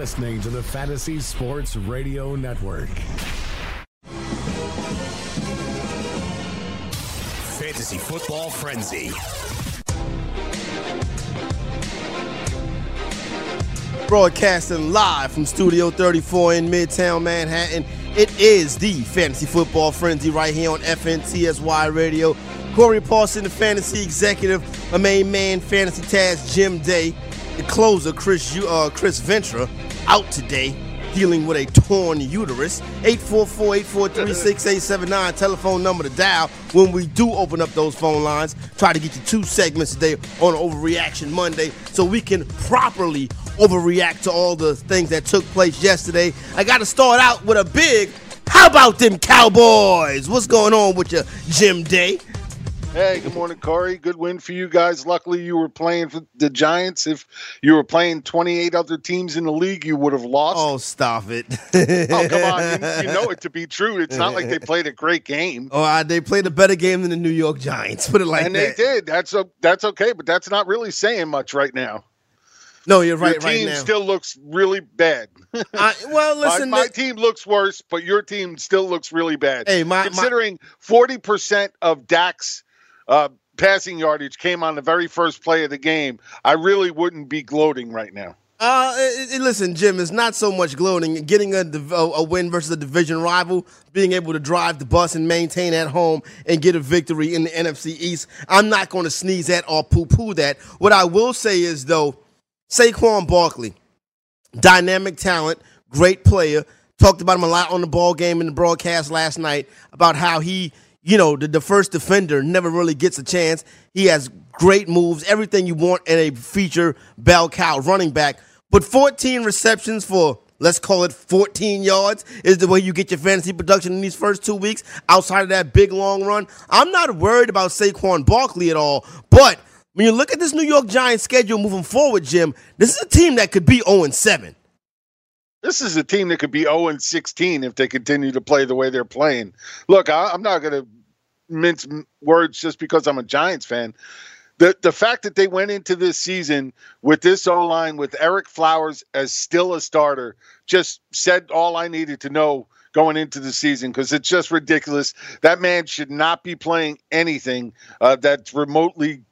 You're listening to the Fantasy Sports Radio Network. Fantasy Football Frenzy. Broadcasting live from Studio 34 in Midtown Manhattan. It is the Fantasy Football Frenzy right here on FNTSY Radio. Corey Parson, the fantasy executive, my main man, Fantasy Taz, Jim Day, the closer, Chris uh, Chris Ventura, out today, dealing with a torn uterus. 844-843-6879, telephone number to dial when we do open up those phone lines. Try to get you two segments today on Overreaction Monday so we can properly overreact to all the things that took place yesterday. I got to start out with a big, how about them Cowboys? What's going on with you, Jim Day? Hey, good morning, Corey. Good win for you guys. Luckily, you were playing for the Giants. If you were playing 28 other teams in the league, you would have lost. Oh, stop it. oh, come on. You, you, know it to be true. It's not like they played a great game. Oh, uh, they played a better game than the New York Giants. Put it like and that. And they did. That's a, that's okay, but that's not really saying much right now. No, you're right. Your right team now. still looks really bad. I, well, listen, my, my team looks worse, but your team still looks really bad. Hey, my considering forty percent of Dak's uh, passing yardage came on the very first play of the game, I really wouldn't be gloating right now. Uh, it, it, listen, Jim, it's not so much gloating. Getting a, a, win versus a division rival, being able to drive the bus and maintain at home and get a victory in the NFC East, I'm not going to sneeze at or poo poo that. What I will say is, though, Saquon Barkley, dynamic talent, great player. Talked about him a lot on the ball game in the broadcast last night about how he, you know, the, the first defender never really gets a chance. He has great moves, everything you want in a feature bell cow running back. But 14 receptions for let's call it 14 yards is the way you get your fantasy production in these first two weeks outside of that big long run. I'm not worried about Saquon Barkley at all, but when you look at this New York Giants schedule moving forward, Jim, this is a team that could be 0 7. This is a team that could be 0 and 16 if they continue to play the way they're playing. Look, I, am not going to mince words just because I'm a Giants fan. The, the fact that they went into this season with this O line with Ereck Flowers as still a starter just said all I needed to know going into the season because it's just ridiculous. That man should not be playing anything uh, that's remotely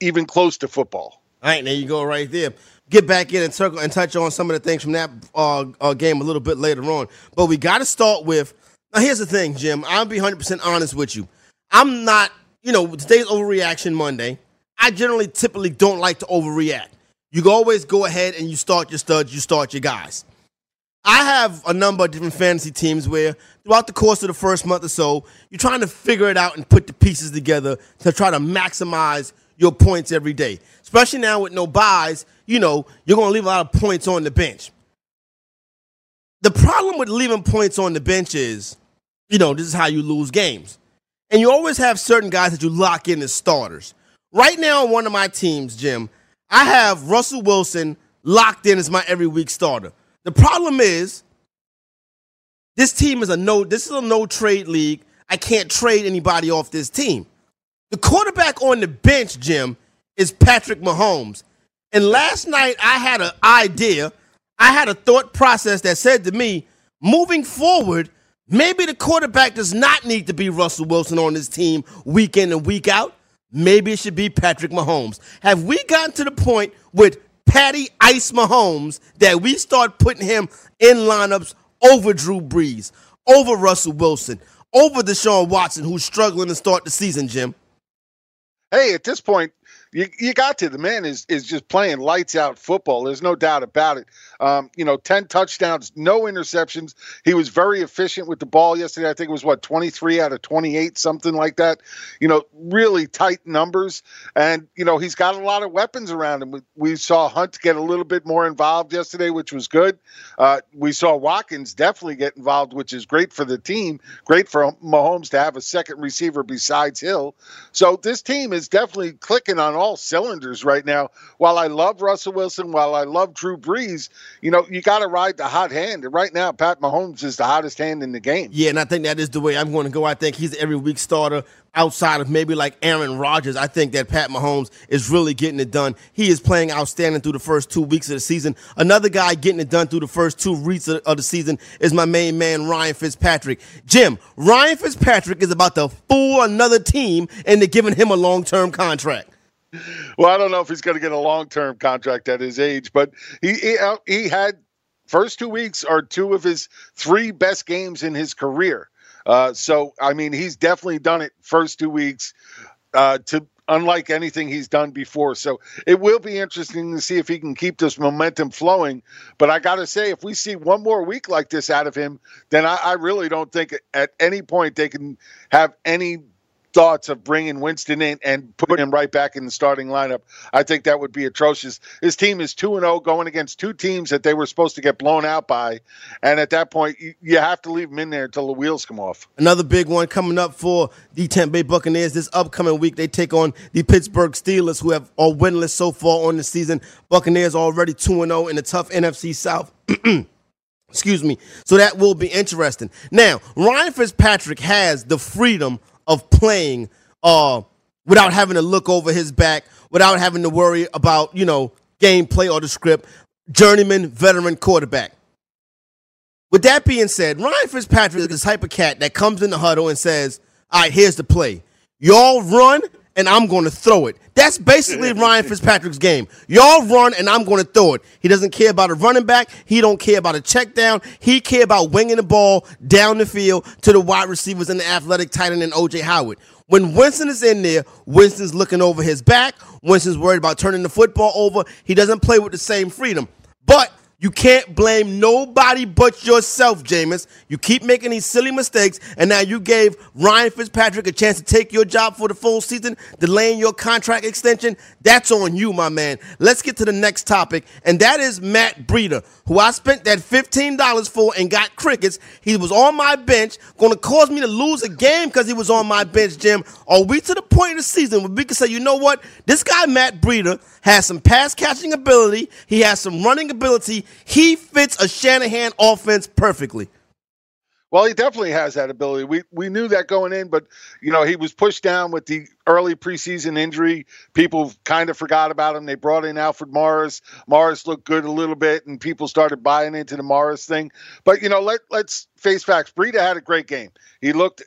even close to football. All right, there you go, right there. Get back in and circle and touch on some of the things from that uh, uh, game a little bit later on. But we got to start with. Now, here's the thing, Jim. I'll be 100% honest with you. I'm not, you know, today's overreaction Monday. I generally typically don't like to overreact. You always go ahead and you start your studs, you start your guys. I have a number of different fantasy teams where throughout the course of the first month or so, you're trying to figure it out and put the pieces together to try to maximize your points every day. Especially now with no buys, you know, you're going to leave a lot of points on the bench. The problem with leaving points on the bench is, you know, this is how you lose games. And you always have certain guys that you lock in as starters. Right now on one of my teams, Jim, I have Russell Wilson locked in as my every week starter. The problem is this team is a no this is a no trade league. I can't trade anybody off this team. The quarterback on the bench, Jim, is Patrick Mahomes. And last night I had an idea, I had a thought process that said to me, moving forward, maybe the quarterback does not need to be Russell Wilson on this team week in and week out. Maybe it should be Patrick Mahomes. Have we gotten to the point with Patty Ice Mahomes that we start putting him in lineups over Drew Brees, over Russell Wilson, over Deshaun Watson, who's struggling to start the season, Jim? Hey, at this point, you, you got to. The man is is just playing lights out football. There's no doubt about it. Um, you know, 10 touchdowns, no interceptions. He was very efficient with the ball yesterday. I think it was what 23 out of 28, something like that. You know, really tight numbers. And, you know, he's got a lot of weapons around him. We, we saw Hunt get a little bit more involved yesterday, which was good. Uh, we saw Watkins definitely get involved, which is great for the team, great for Mahomes to have a second receiver besides Hill. So this team is definitely clicking on all cylinders right now. While I love Russell Wilson, while I love Drew Brees, you know, you got to ride the hot hand. And right now, Pat Mahomes is the hottest hand in the game. Yeah, and I think that is the way I'm going to go. I think he's every week starter outside of maybe like Aaron Rodgers. I think that Pat Mahomes is really getting it done. He is playing outstanding through the first two weeks of the season. Another guy getting it done through the first two weeks of the season is my main man, Ryan Fitzpatrick. Jim, Ryan Fitzpatrick is about to fool another team into giving him a long term contract well, I don't know if he's going to get a long term contract at his age, but he, he uh, he had first two weeks are two of his three best games in his career. Uh, so I mean, he's definitely done it first two weeks uh, to unlike anything he's done before. So it will be interesting to see if he can keep this momentum flowing. But I got to say, if we see one more week like this out of him, then I, I really don't think at any point they can have any thoughts of bringing Winston in and putting him right back in the starting lineup. I think that would be atrocious. His team is 2 and 0 going against two teams that they were supposed to get blown out by. And at that point, you, have to leave him in there until the wheels come off. Another big one coming up for the Tampa Bay Buccaneers this upcoming week. They take on the Pittsburgh Steelers, who have are winless so far on the season. Buccaneers already 2 and 0 in the tough NFC South. Excuse me. So that will be interesting. Now, Ryan Fitzpatrick has the freedom of playing uh, without having to look over his back, without having to worry about, you know, gameplay or the script. Journeyman, veteran quarterback. With that being said, Ryan Fitzpatrick is the type of cat that comes in the huddle and says, All right, here's the play. Y'all run, and I'm going to throw it. That's basically Ryan Fitzpatrick's game. Y'all run and I'm going to throw it. He doesn't care about a running back. He don't care about a check down. He care about winging the ball down the field to the wide receivers and the athletic tight end and OJ Howard. When Winston is in there, Winston's looking over his back. Winston's worried about turning the football over. He doesn't play with the same freedom. But you can't blame nobody but yourself, Jameis. You keep making these silly mistakes, and now you gave Ryan Fitzpatrick a chance to take your job for the full season, delaying your contract extension. That's on you, my man. Let's get to the next topic, and that is Matt Breida, who I spent that $15 for and got crickets. He was on my bench, going to cause me to lose a game because he was on my bench, Jim. Are we to the point in the season where we can say, you know what? This guy, Matt Breida, has some pass catching ability, he has some running ability he fits a Shanahan offense perfectly. Well, he definitely has that ability. We we knew that going in, but you know he was pushed down with the early preseason injury. People kind of forgot about him. They brought in Alfred Morris. Morris looked good a little bit, and people started buying into the Morris thing. But you know, let let's face facts. Breida had a great game. He looked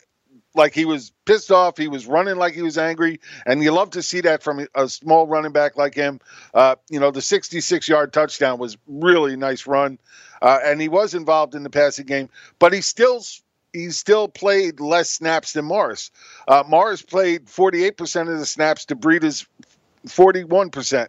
like he was pissed off. He was running like he was angry, and you love to see that from a small running back like him. Uh, you know, the 66-yard touchdown was really nice run, uh, and he was involved in the passing game, but he still he still played less snaps than Morris. Uh, Morris played 48% of the snaps to Breida's 41%.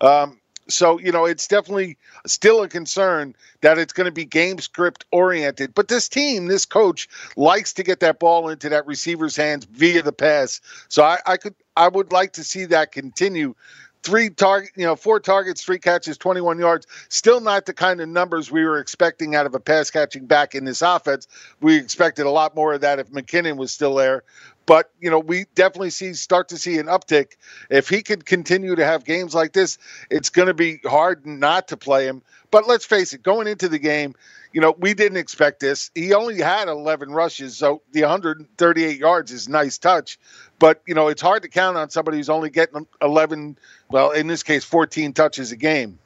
Um, so, you know, it's definitely still a concern that it's going to be game script oriented. But this team, this coach likes to get that ball into that receiver's hands via the pass. So I, I could I would like to see that continue three target, you know, four targets, three catches, 21 yards. Still not the kind of numbers we were expecting out of a pass catching back in this offense. We expected a lot more of that if McKinnon was still there. But you know, we definitely see start to see an uptick. If he could continue to have games like this, it's going to be hard not to play him. But let's face it, going into the game, you know, we didn't expect this. He only had 11 rushes, so the 138 yards is nice touch. But you know, it's hard to count on somebody who's only getting 11, well, in this case, 14 touches a game.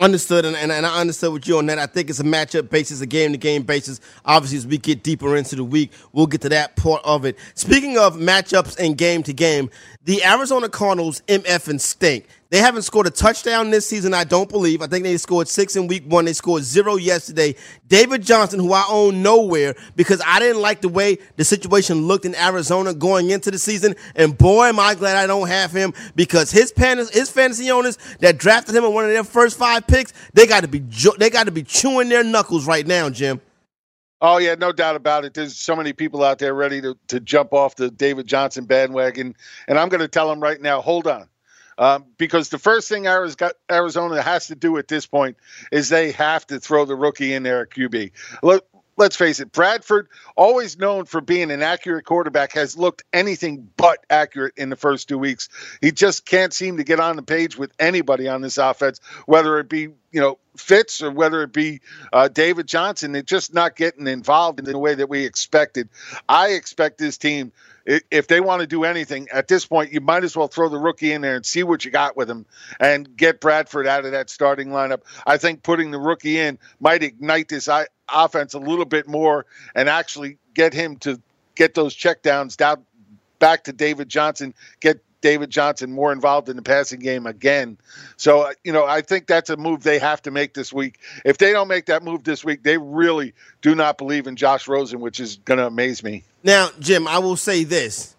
Understood, and, and, and, I understood with you on that. I think it's a matchup basis, a game to game basis. Obviously, as we get deeper into the week, we'll get to that part of it. Speaking of matchups and game to game, the Arizona Cardinals MF and stink. They haven't scored a touchdown this season, I don't believe. I think they scored six in week one. They scored zero yesterday. David Johnson, who I own nowhere because I didn't like the way the situation looked in Arizona going into the season. And boy, am I glad I don't have him because his his fantasy owners that drafted him in one of their first five picks, they got to be they got to be chewing their knuckles right now, Jim. Oh yeah, no doubt about it. There's so many people out there ready to, to jump off the David Johnson bandwagon, and I'm going to tell them right now, hold on, um, because the first thing Arizona has to do at this point is they have to throw the rookie in there at QB. Look, let's face it, Bradford, always known for being an accurate quarterback, has looked anything but accurate in the first two weeks. He just can't seem to get on the page with anybody on this offense, whether it be, you know, Fitz or whether it be uh, David Johnson. They're just not getting involved in the way that we expected. I expect this team if they want to do anything at this point, you might as well throw the rookie in there and see what you got with him and get Bradford out of that starting lineup. I think putting the rookie in might ignite this offense a little bit more and actually get him to get those checkdowns down back to David Johnson, get David Johnson more involved in the passing game again. So, uh, you know, I think that's a move they have to make this week. If they don't make that move this week, they really do not believe in Josh Rosen, which is going to amaze me. Now, Jim, I will say this.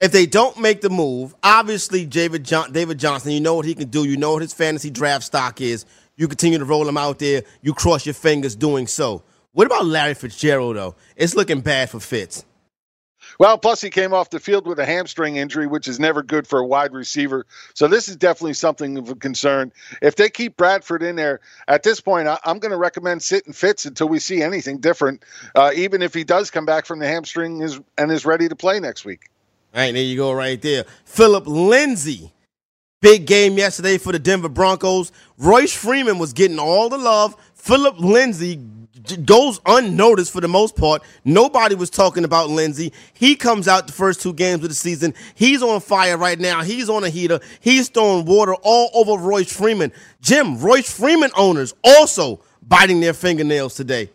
If they don't make the move, obviously David John- David Johnson, you know what he can do. You know what his fantasy draft stock is. You continue to roll him out there. You cross your fingers doing so. What about Larry Fitzgerald, though? It's looking bad for Fitz. Well, plus he came off the field with a hamstring injury, which is never good for a wide receiver. So this is definitely something of a concern. If they keep Bradford in there at this point, I, am going to recommend sitting Fitz until we see anything different. Uh, even if he does come back from the hamstring is, and is ready to play next week. All right, there you go, right there. Philip Lindsay Big game yesterday for the Denver Broncos. Royce Freeman was getting all the love. Philip Lindsay goes unnoticed for the most part. Nobody was talking about Lindsay. He comes out the first two games of the season. He's on fire right now. He's on a heater. He's throwing water all over Royce Freeman. Jim, Royce Freeman owners also biting their fingernails today.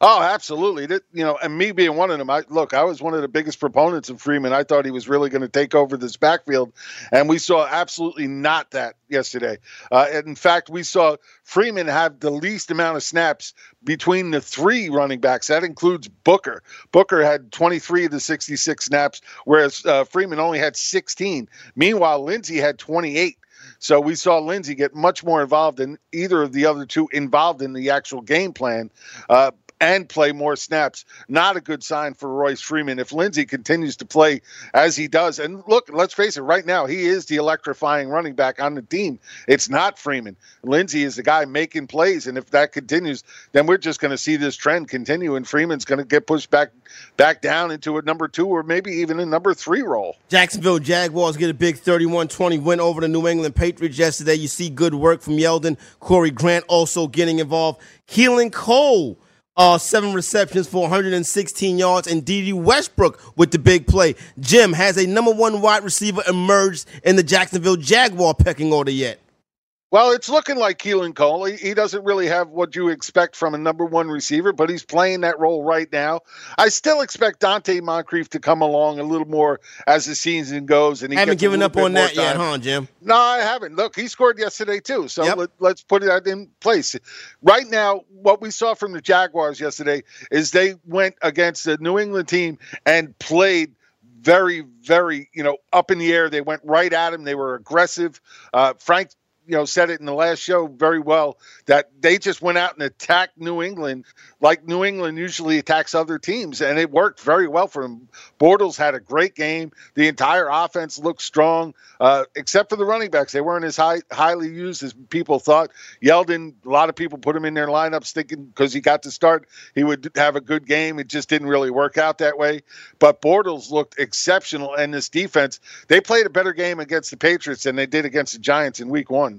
Oh, absolutely. That, you know, and me being one of them, I look, I was one of the biggest proponents of Freeman. I thought he was really going to take over this backfield, and we saw absolutely not that yesterday. Uh, in fact, we saw Freeman have the least amount of snaps between the three running backs. That includes Booker. Booker had 23 of the 66 snaps, whereas uh, Freeman only had 16. Meanwhile, Lindsay had 28. So we saw Lindsay get much more involved than either of the other two involved in the actual game plan. Uh, and play more snaps. Not a good sign for Royce Freeman. If Lindsay continues to play as he does, and look, let's face it, right now he is the electrifying running back on the team. It's not Freeman. Lindsay is the guy making plays, and if that continues, then we're just going to see this trend continue, and Freeman's going to get pushed back back down into a number two or maybe even a number three role. Jacksonville Jaguars get a big 31-20 win over the New England Patriots yesterday. You see good work from Yeldon. Corey Grant also getting involved. Keelan Cole uh, seven receptions for 116 yards, and Dede Westbrook with the big play. Jim has a number one wide receiver emerged in the Jacksonville Jaguar pecking order yet. Well, it's looking like Keelan Cole. He, he, doesn't really have what you expect from a number one receiver, but he's playing that role right now. I still expect Donte Moncrief to come along a little more as the season goes. And he haven't given up on that time. yet, huh, Jim? No, I haven't. Look, he scored yesterday too, so yep. let, us put that in place. Right now, what we saw from the Jaguars yesterday is they went against the New England team and played very, very, you know, up in the air. They went right at him. They were aggressive. Uh, Frank you know said it in the last show very well that they just went out and attacked New England like New England usually attacks other teams, and it worked very well for them. Bortles had a great game. The entire offense looked strong, uh, except for the running backs. They weren't as high, highly used as people thought. Yeldon, a lot of people put him in their lineups thinking because he got to start, he would have a good game. It just didn't really work out that way. But Bortles looked exceptional, and this defense, they played a better game against the Patriots than they did against the Giants in Week One.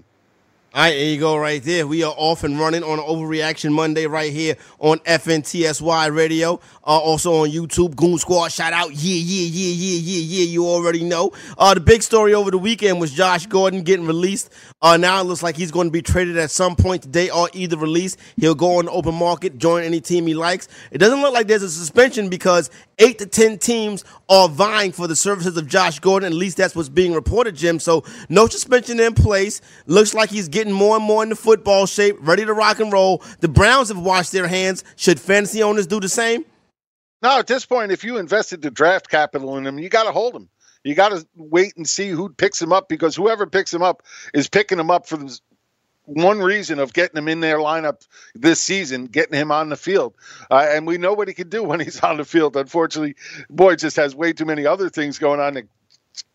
All right, there you go, right there. We are off and running on Overreaction Monday right here on FNTSY Radio. Uh, also on YouTube, Goon Squad. Shout out, yeah, yeah, yeah, yeah, yeah, yeah. You already know. Uh, the big story over the weekend was Josh Gordon getting released. Uh, now it looks like he's going to be traded at some point today or either released. He'll go on the open market, join any team he likes. It doesn't look like there's a suspension because eight to ten teams are vying for the services of Josh Gordon. At least that's what's being reported, Jim. So no suspension in place. Looks like he's getting more and more into football shape, ready to rock and roll. The Browns have washed their hands. Should fantasy owners do the same? No, at this point, if you invested the draft capital in him, you got to hold him. You got to wait and see who picks him up because whoever picks him up is picking him up for this one reason of getting him in their lineup this season, getting him on the field. Uh, and we know what he can do when he's on the field. Unfortunately, boy just has way too many other things going on that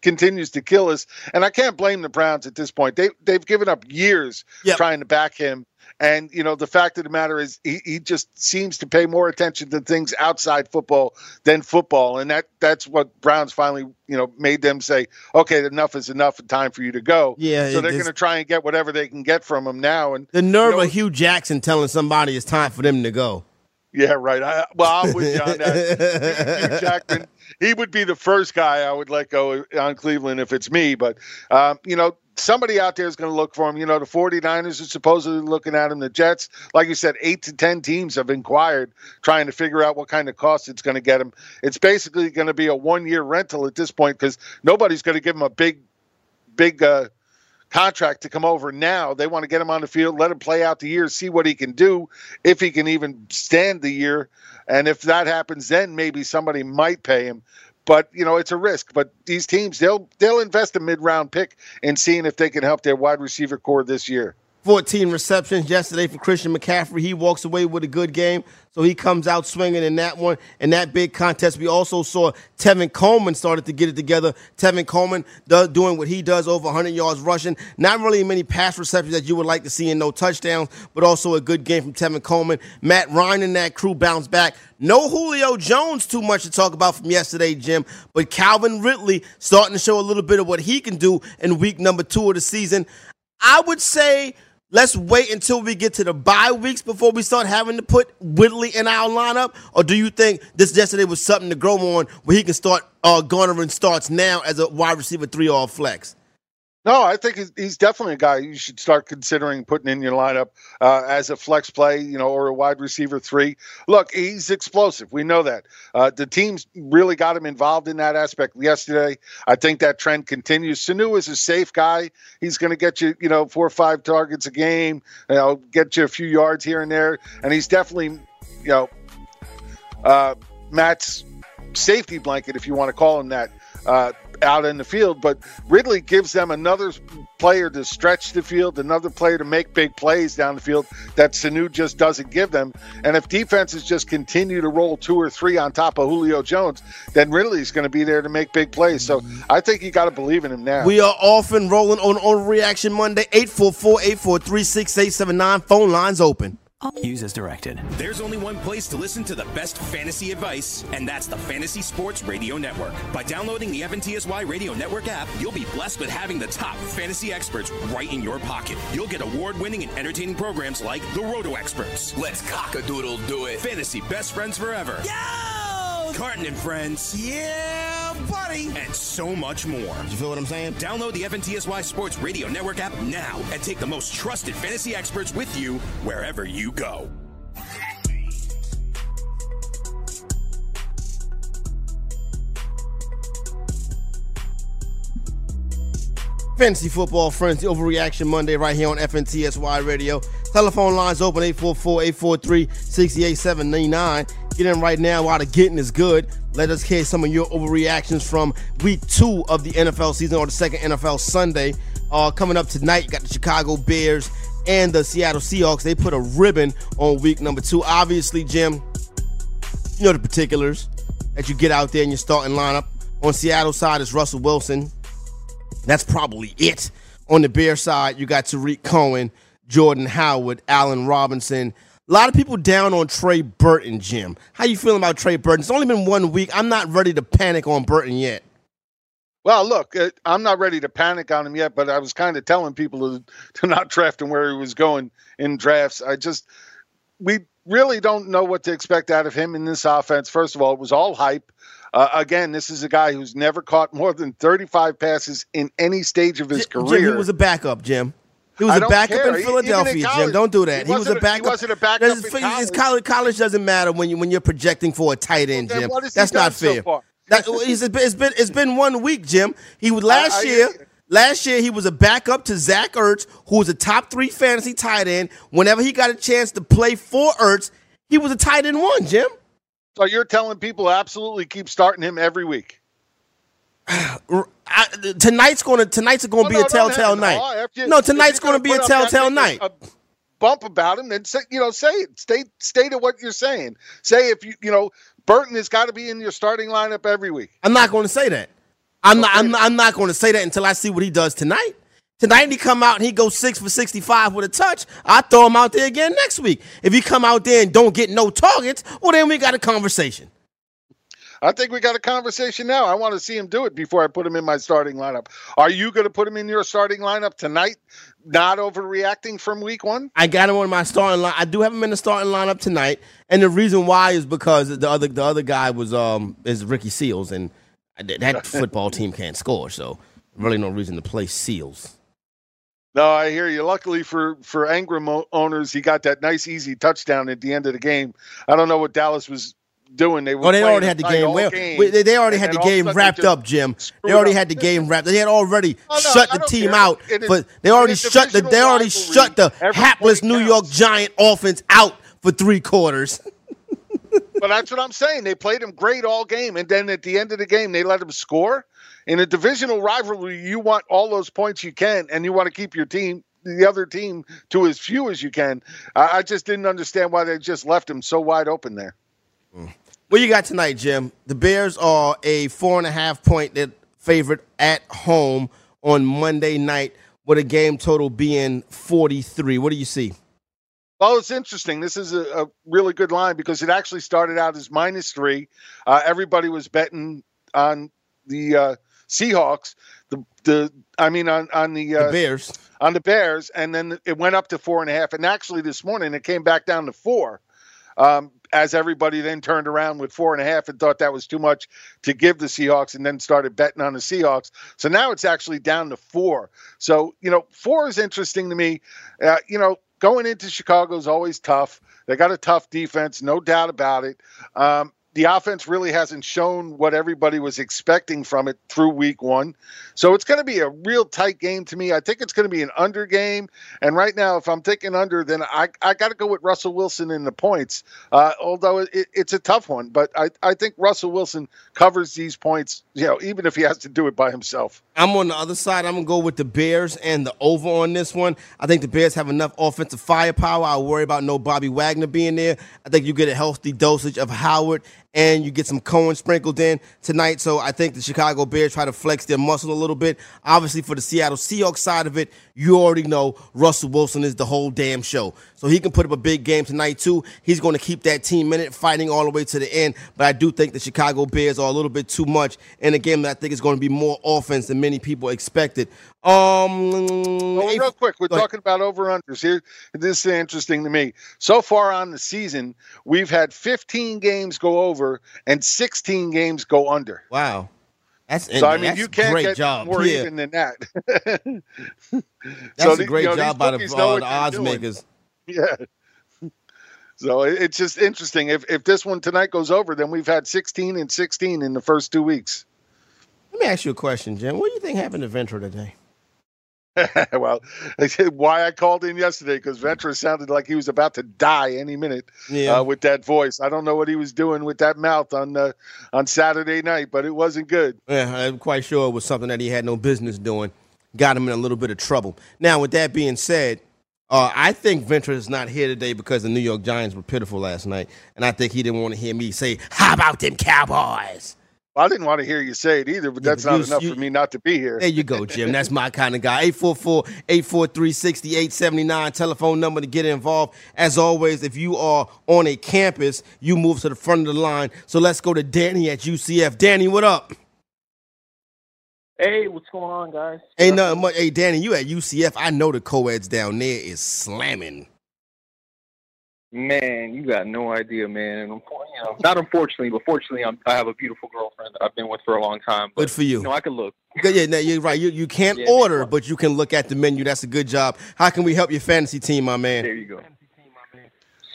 continues to kill us. And I can't blame the Browns at this point. They they've given up years Yep. trying to back him. And you know the fact of the matter is he, he just seems to pay more attention to things outside football than football, and that that's what Browns finally you know made them say, okay, enough is enough, and time for you to go. Yeah, so they're going to try and get whatever they can get from him now. And The nerve you know, of Hue Jackson telling somebody it's time for them to go. Yeah, right. I, well, I'm with you on that. Hugh Jackman, he would be the first guy I would let go on Cleveland if it's me. But, um, you know, somebody out there is going to look for him. You know, the 49ers are supposedly looking at him. The Jets, like you said, eight to 10 teams have inquired trying to figure out what kind of cost it's going to get him. It's basically going to be a one year rental at this point because nobody's going to give him a big, big, uh, contract to come over now. They want to get him on the field, let him play out the year, see what he can do, if he can even stand the year. And if that happens, then maybe somebody might pay him. But you know, it's a risk. But these teams, they'll they'll invest a mid round pick in seeing if they can help their wide receiver corps this year. 14 receptions yesterday for Christian McCaffrey. He walks away with a good game, so he comes out swinging in that one. In that big contest, we also saw Tevin Coleman started to get it together. Tevin Coleman do- doing what he does, over 100 yards rushing. Not really many pass receptions that you would like to see and no touchdowns, but also a good game from Tevin Coleman. Matt Ryan and that crew bounce back. No Julio Jones too much to talk about from yesterday, Jim, but Calvin Ridley starting to show a little bit of what he can do in week number two of the season. I would say let's wait until we get to the bye weeks before we start having to put Ridley in our lineup? Or do you think this yesterday was something to grow on where he can start uh, garnering starts now as a wide receiver three or flex? No, I think he's, definitely a guy you should start considering putting in your lineup uh, as a flex play, you know, or a wide receiver three. Look, he's explosive. We know that. Uh, the teams really got him involved in that aspect yesterday. I think that trend continues. Sanu is a safe guy. He's going to get you, you know, four or five targets a game, you know, get you a few yards here and there. And he's definitely, you know, uh, Matt's safety blanket, if you want to call him that, uh, out in the field. But Ridley gives them another player to stretch the field, another player to make big plays down the field that Sanu just doesn't give them. And if defenses just continue to roll two or three on top of Julio Jones, then Ridley's going to be there to make big plays. So I think you got to believe in him now. We are off and rolling on Overreaction Monday, 844-843-6879. Phone lines open. Use as directed. There's only one place to listen to the best fantasy advice, and that's the Fantasy Sports Radio Network. By downloading the FNTSY Radio Network app, you'll be blessed with having the top fantasy experts right in your pocket. You'll get award winning and entertaining programs like The Roto Experts, Let's cock-a-doodle do it. Fantasy Best Friends Forever, Yo! Carton and Friends, Yeah, buddy. and so much more. You feel what I'm saying? Download the FNTSY Sports Radio Network app now and take the most trusted fantasy experts with you wherever you go. Fantasy Football Frenzy, the Overreaction Monday right here on FNTSY Radio. Telephone lines open 844-843-6879. Get in right now while the getting is good. Let us hear some of your overreactions from week two of the NFL season or the second NFL Sunday. Uh, coming up tonight, you got the Chicago Bears and the Seattle Seahawks. They put a ribbon on week number two. Obviously, Jim, you know the particulars that you get out there in your starting lineup. On Seattle side is Russell Wilson. That's probably it. On the Bear side, you got Tarik Cohen, Jordan Howard, Allen Robinson. A lot of people down on Trey Burton, Jim. How you feeling about Trey Burton? It's only been one week. I'm not ready to panic on Burton yet. Well, look, uh, I'm not ready to panic on him yet, but I was kind of telling people to, to not draft him where he was going in drafts. I just, we really don't know what to expect out of him in this offense. First of all, it was all hype. Uh, again, this is a guy who's never caught more than 35 passes in any stage of his Jim, career. he was a backup, Jim. He was I a backup care. in Philadelphia, in Jim. Don't do that. he He, was a wasn't he backup. wasn't a backup in college. college. College doesn't matter when you when you're projecting for a tight end, Jim. what has he That's not so fair. far? That, it's, it's been it's been one week, Jim. He was last I hear year. Last year, he was a backup to Zach Ertz, who was a top three fantasy tight end. Whenever he got a chance to play for Ertz, he was a tight end one, Jim. so you're telling people absolutely keep starting him every week. I, tonight's gonna tonight's gonna Well, be no, a telltale it. night. Oh, you- no, tonight's gonna be a telltale night. A bump about him, and say, you know, say it. Stay, stay to what you're saying. Say if you, you know, Burton has got to be in your starting lineup every week. I'm not going to say that. I'm not. I'm I'm not going to say that until I see what he does tonight. Tonight he come out and he goes six for 65 with a touch. I throw him out there again next week. If he come out there and don't get no targets, well then we got a conversation. I think we got a conversation now. I want to see him do it before I put him in my starting lineup. Are you going to put him in your starting lineup tonight? Not overreacting from week one. I got him on my starting line. I do have him in the starting lineup tonight, and the reason why is because the other the other guy was um is Ricky Seals, and that football team can't score, so really no reason to play Seals. No, I hear you. Luckily for for Engram owners, he got that nice easy touchdown at the end of the game. I don't know what Dallas was doing. They were Oh, they already had the game. Well, game, they, already had the then all of a game wrapped up, Jim. They already up. had the game wrapped. They had already Oh, no, shut the team care. out. It is- For, they already shut the. They already shut the hapless New. York Giant offense out for three quarters. But that's what I'm saying. They played him great all game, and then at the end of the game, they let him score. In a divisional rivalry, you want all those points you can, and you want to keep your team, the other team, to as few as you can. I, I just didn't understand why they just left him so wide open there. Mm. What you got tonight, Jim? The Bears are a four and a half point favorite at home on Monday night, with a game total being forty three. What do you see? Well, it's interesting. This is a, a really good line because it actually started out as minus three. Uh, everybody was betting on the uh, Seahawks. The the I mean on on the, uh, The Bears. on the Bears, and then it went up to four and a half. And actually, this morning it came back down to four. Um, as everybody then turned around with four and a half and thought that was too much to give the Seahawks, and then started betting on the Seahawks. So now it's actually down to four. So you know, four is interesting to me. Uh, you know, going into Chicago is always tough. They got a tough defense, no doubt about it. Um, the offense really hasn't shown what everybody was expecting from it through week one. So it's going to be a real tight game to me. I think it's going to be an under game. And right now, if I'm taking under, then I, I got to go with Russell Wilson in the points. Uh, although it, it's a tough one, but I, I think Russell Wilson covers these points, you know, even if he has to do it by himself. I'm on the other side. I'm gonna go with the Bears and the over on this one. I think the Bears have enough offensive firepower. I worry about no Bobby Wagner being there. I think you get a healthy dosage of Howard and you get some Cohen sprinkled in tonight. So I think the Chicago Bears try to flex their muscle a little bit. Obviously, for the Seattle Seahawks side of it, you already know Russell Wilson is the whole damn show. So he can put up a big game tonight too. He's going to keep that team in it, fighting all the way to the end. But I do think the Chicago Bears are a little bit too much in a game that I think is going to be more offense than many people expected. Um, Well, real quick, we're ahead. talking about over unders here. This is interesting to me. So far on the season, we've had 15 games go over and 16 games go under. Wow. That's, So I mean, you can't get job. more Yeah. even than that. That's So a the- great you know, job by the, uh, the odds doing. makers. yeah. So it's just interesting. If if this one tonight goes over, then we've had 16 and 16 in the first two weeks. Let me ask you a question, Jim. What do you think happened to Ventura today? well, I said why I called in yesterday because Ventura sounded like he was about to die any minute Yeah. uh, with that voice. I don't know what he was doing with that mouth on uh, on Saturday night, but it wasn't good. Yeah, I'm quite sure it was something that he had no business doing. Got him in a little bit of trouble. Now, with that being said, uh, I think Ventura is not here today because the New York Giants were pitiful last night, and I think he didn't want to hear me say, "How about them Cowboys?" I didn't want to hear you say it either, but Yeah, that's but not you- enough you- for me not to be here. There you go, Jim. That's my kind of guy. 844-843-6879. Telephone number to get involved. As always, if you are on a campus, you move to the front of the line. So let's go to Danny at UCF. Danny, what up? Hey, what's going on, guys? Ain't nothing much. Hey, Danny, you at UCF. I know the co-eds down there is slamming. Man, you got no idea, man. And you know, not unfortunately, but fortunately, I'm, I have a beautiful girlfriend that I've been with for a long time. But, Good for you. You know, I can look. Yeah, yeah, no, you're right. You you can't Yeah, man. order, but you can look at the menu. That's a good job. How can we help your fantasy team, my man? There you go.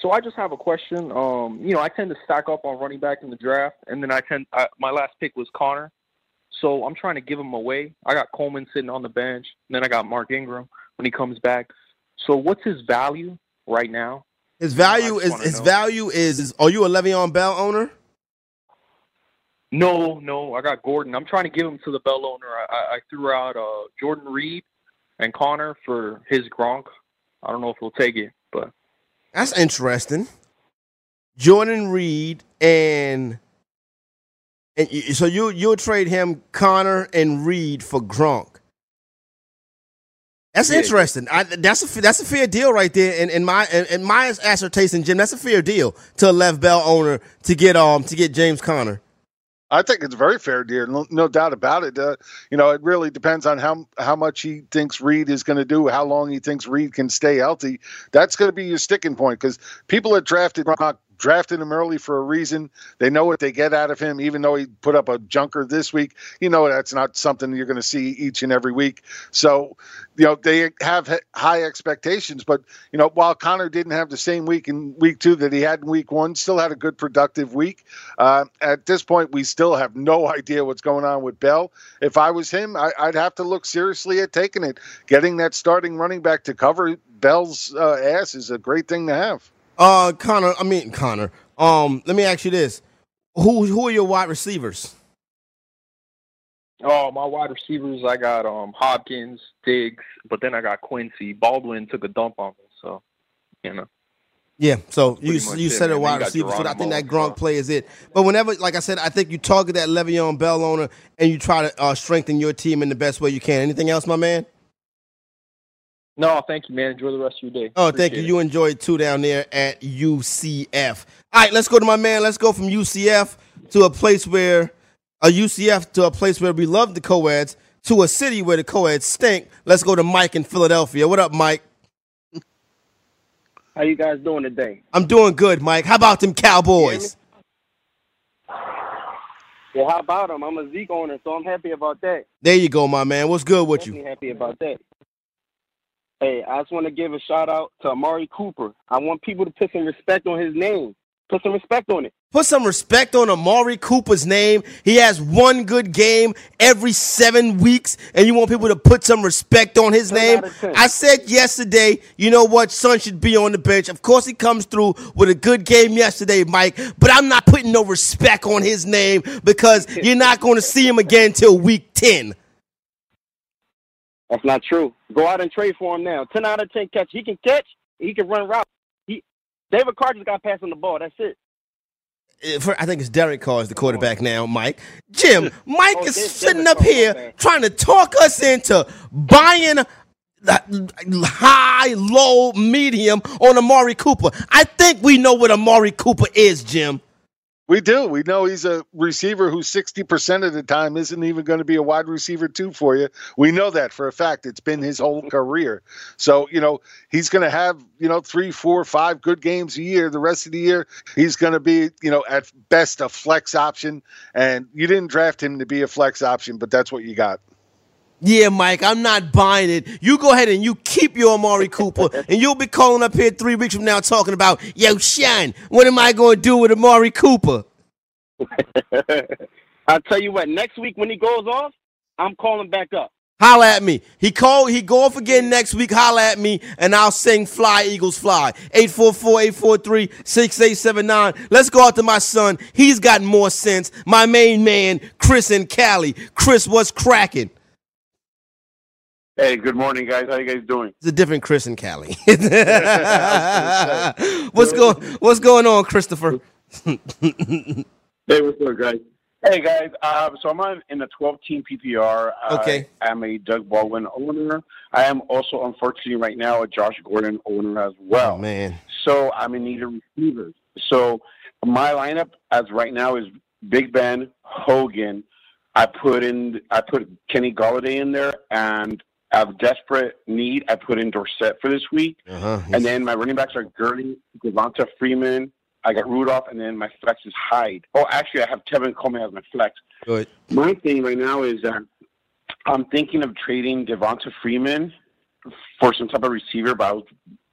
So I just have a question. Um, you know, I tend to stack up on running back in the draft, and then I tend I, my last pick was Conner. So I'm trying to give him away. I got Coleman sitting on the bench, and then I got Mark Ingram when he comes back. So what's his value right now? His value is his know. value is, is. Are you a Le'Veon Bell owner? No, no, I got Gordon. I'm trying to give him to the Bell owner. I, I, threw out uh, Jordan Reed and Conner for his Gronk. I don't know if he'll take it, but That's interesting. Jordan Reed and and so you you'll trade him Conner and Reed for Gronk. That's Yeah. interesting. I, that's a that's a fair deal right there. In, in my in, in my assertion, Jim, that's a fair deal to a left bell owner to get um to get James Conner. I think it's a very fair deal, no, no doubt about it. Uh, you know, it really depends on how how much he thinks Reed is going to do, how long he thinks Reed can stay healthy. That's going to be your sticking point because people that drafted Gronk drafted him early for a reason. They know what they get out of him, even though he put up a junker this week. You know, that's not something you're going to see each and every week. So, you know, they have high expectations. But you know, while Conner didn't have the same week in week two that he had in week one, still had a good productive week. Uh, at this point, we still have no idea what's going on with Bell. If I was him, I, I'd have to look seriously at taking it. Getting that starting running back to cover Bell's uh, ass is a great thing to have. Uh, Conner. I mean Conner. Um, let me ask you this: who who are your wide receivers? oh, my wide receivers, I got um Hopkins, Diggs, but then I got Quincy. Baldwin took a dump on me, so you know. Yeah, so you Pretty you it, said a wide you got receiver, so I think that Gronk play is it. But whenever, like I said, I think you target that Le'Veon Bell owner and you try to uh, strengthen your team in the best way you can. Anything else, my man? No, thank you, man. Enjoy the rest of your day. Oh, thank you. It. You enjoyed too down there at UCF. All right, let's go to my man. Let's go from UCF to a place where a UCF to a place where we love the co-eds to a city where the co-eds stink. Let's go to Mike in Philadelphia. What up, Mike? How you guys doing today? I'm doing good, Mike. How about them Cowboys? Well, how about them? I'm a Zeke owner, so I'm happy about that. There you go, my man. What's good with you? Happy about that. Hey, I just want to give a shout out to Amari Cooper. I want people to put some respect on his name. Put some respect on it. Put some respect on Amari Cooper's name. He has one good game every seven weeks, and you want people to put some respect on his name. out of ten. I said yesterday, you know what, Son should be on the bench. Of course, he comes through with a good game yesterday, Mike, but I'm not putting no respect on his name because you're not going to see him again until week 10. That's not true. Go out and trade for him now. Ten out of ten catch. He can catch. He can run routes. He David Carr just got passing the ball. That's it. Eh, for, I think it's Derek Carr is the quarterback now, Mike. Jim, oh, Mike Oh, is Derek sitting Carr, up here trying to talk us into buying high, low, medium on Amari Cooper. I think we know what Amari Cooper is, Jim. We do. We know he's a receiver who 60% of the time isn't even going to be a wide receiver, two, for you. We know that for a fact. It's been his whole career. So, you know, he's going to have, you know, three, four, five good games a year. The rest of the year, he's going to be, you know, at best a flex option. And you didn't draft him to be a flex option, but that's what you got. Yeah, Mike, I'm not buying it. You go ahead and you keep your Amari Cooper, and you'll be calling up here three weeks from now talking about, yo, Shine, what am I going to do with Amari Cooper? I'll tell you what. Next week when he goes off, I'm calling back up. Holla at me. He call he go off again next week. Holla at me and I'll sing Fly Eagles Fly. 844-843-6879. Let's go out to my son. He's got more sense. My main man, Chris and Cali. Chris, what's cracking? Hey, good morning, guys. How are you guys doing? It's a different Chris and Cali. what's going what's going on, Christopher? Hey, what's up, guys? Hey, guys. Uh, so I'm on in the 12 team PPR. Okay. I am a Doug Baldwin owner. I am also, unfortunately, right now a Josh Gordon owner as well. Oh man. So I'm in need of receivers. So my lineup as right now is Big Ben, Hogan, I put in I put Kenny Golladay in there, and out of desperate need, I put in Dorsett for this week. Uh-huh. And then my running backs are Gurley, Devonta Freeman. I got Rudolph, and then my flex is Hyde. Oh, actually, I have Tevin Coleman as my flex. Good. My thing right now is that I'm thinking of trading Devonta Freeman for some type of receiver, but I was,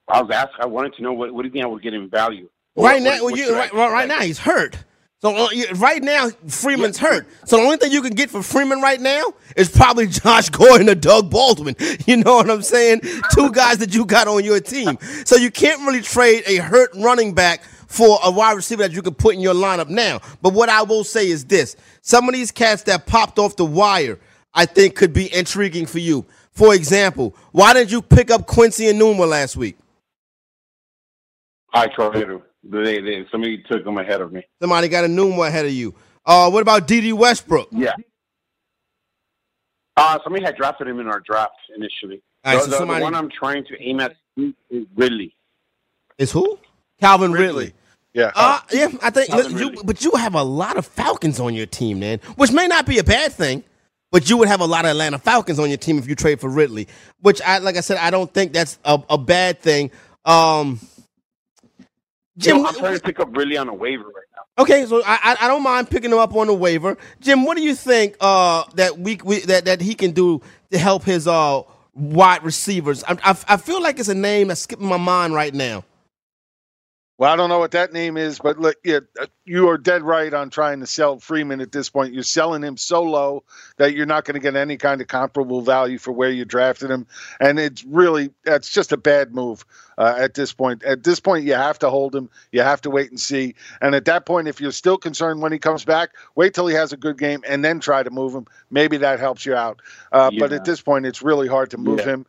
I was asked, I wanted to know what, what do you think I would get in value? Right What- now, what- well, you, right, right, right now he's hurt. So uh, right now Freeman's hurt. So the only thing you can get for Freeman right now is probably Josh Gordon or Doug Baldwin. You know what I'm saying? Two guys that you got on your team. So you can't really trade a hurt running back for a wide receiver that you can put in your lineup now. But what I will say is this: some of these cats that popped off the wire, I think, could be intriguing for you. For example, why didn't you pick up Quincy Enunwa last week? I tried to. They, they, somebody took them ahead of me. Somebody got a new one ahead of you. Uh, what about Dede Westbrook? Yeah. Uh, somebody had drafted him in our draft initially. All right, the, so the- somebody- the one I'm trying to aim at is Ridley. Is who? Calvin Ridley. Yeah. Uh, yeah, I think. Calvin you, Ridley. but you have a lot of Falcons on your team, man, which may not be a bad thing. But you would have a lot of Atlanta Falcons on your team if you trade for Ridley, which I, like I said, I don't think that's a, a bad thing. Um, Jim, I'm trying to pick up Ridley on a waiver right now. Okay, so I, I I don't mind picking him up on a waiver. Jim, what do you think uh, that we, we that that he can do to help his uh, wide receivers? I, I I feel like it's a name that's skipping my mind right now. Well, I don't know what that name is, but look, yeah, uh, you are dead right on trying to sell Freeman at this point. You're selling him so low that you're not going to get any kind of comparable value for where you drafted him, and it's really that's just a bad move uh, at this point. At this point, you have to hold him. You have to wait and see. And at that point, if you're still concerned when he comes back, wait till he has a good game and then try to move him. Maybe that helps you out. Uh, But at this point, it's really hard to move Yeah. him.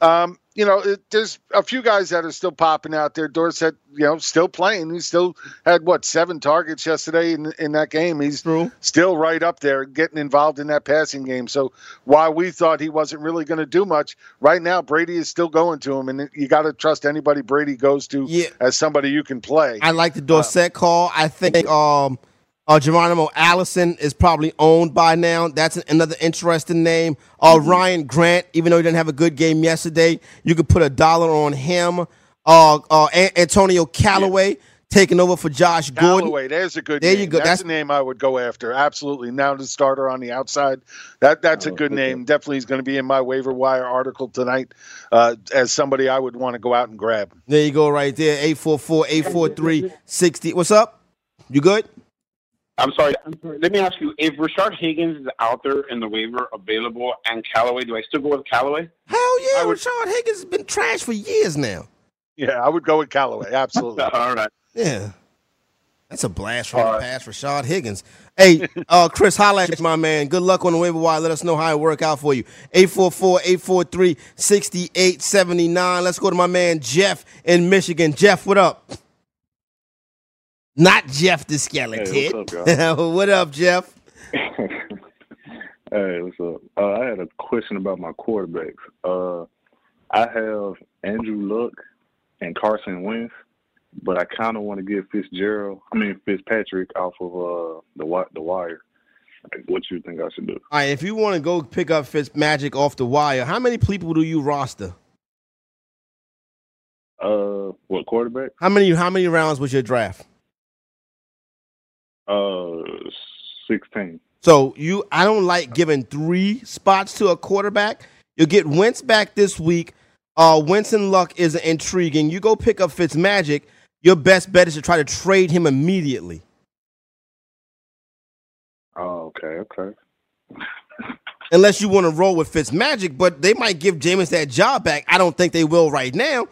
Um, you know, it, there's a few guys that are still popping out there. Dorsett, you know, still playing. He still had what seven targets yesterday in in that game. He's True. still right up there, getting involved in that passing game. So while we thought he wasn't really going to do much, right now Brady is still going to him, and you got to trust anybody Brady goes to Yeah. as somebody you can play. I like the Dorsett call. I think um, uh, Geronimo Allison is probably owned by now. That's another interesting name. Uh, Ryan Grant, even though he didn't have a good game yesterday, you could put a dollar on him. Uh, uh, An- Antonio Callaway taking over for Josh Gordon. Callaway, there's a good There name. you go. That's, That's- a name I would go after. Absolutely. Now the starter on the outside. That that's a Oh, good name. Definitely is going to be in my waiver wire article tonight uh, as somebody I would want to go out and grab. There you go, right there. 844 843 60. What's up? You good? I'm sorry. I'm sorry. Let me ask you: If Rashard Higgins is out there in the waiver available and Callaway, do I still go with Callaway? Hell yeah. I would- Rashard Higgins has been trash for years now. Yeah, I would go with Callaway. Absolutely. All right. Yeah. That's a blast from All the right. past, Rashard Higgins. Hey, uh, Chris, holla at my man. Good luck on the waiver wire. Let us know how it work out for you. 844-843-6879. Let's go to my man Jeff in Michigan. Jeff, what up? Not Jeff the skeleton. Hey, what's up, what up, Jeff? Hey, what's up? Uh, I had a question about my quarterbacks. Uh, I have Andrew Luck and Carson Wentz, but I kind of want to get Fitzgerald. I mean Fitzpatrick off of uh the the wire. What you think I should do? All right, if you want to go pick up Fitz Magic off the wire, how many people do you roster? Uh, what quarterback? How many how many rounds was your draft? Uh, sixteen. So you, I don't like giving three spots to a quarterback. You'll get Wentz back this week. Uh, Wentz and Luck is intriguing. You go pick up Fitzmagic. Your best bet is to try to trade him immediately. Oh, okay, okay. Unless you want to roll with Fitzmagic, but they might give Jameis that job back. I don't think they will right now.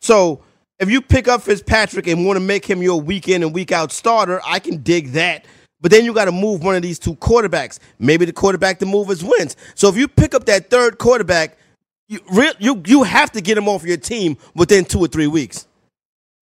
So if you pick up Fitzpatrick and want to make him your week in and week out starter, I can dig that. But then you got to move one of these two quarterbacks. Maybe the quarterback to move is Wentz. So if you pick up that third quarterback, you you you have to get him off your team within two or three weeks.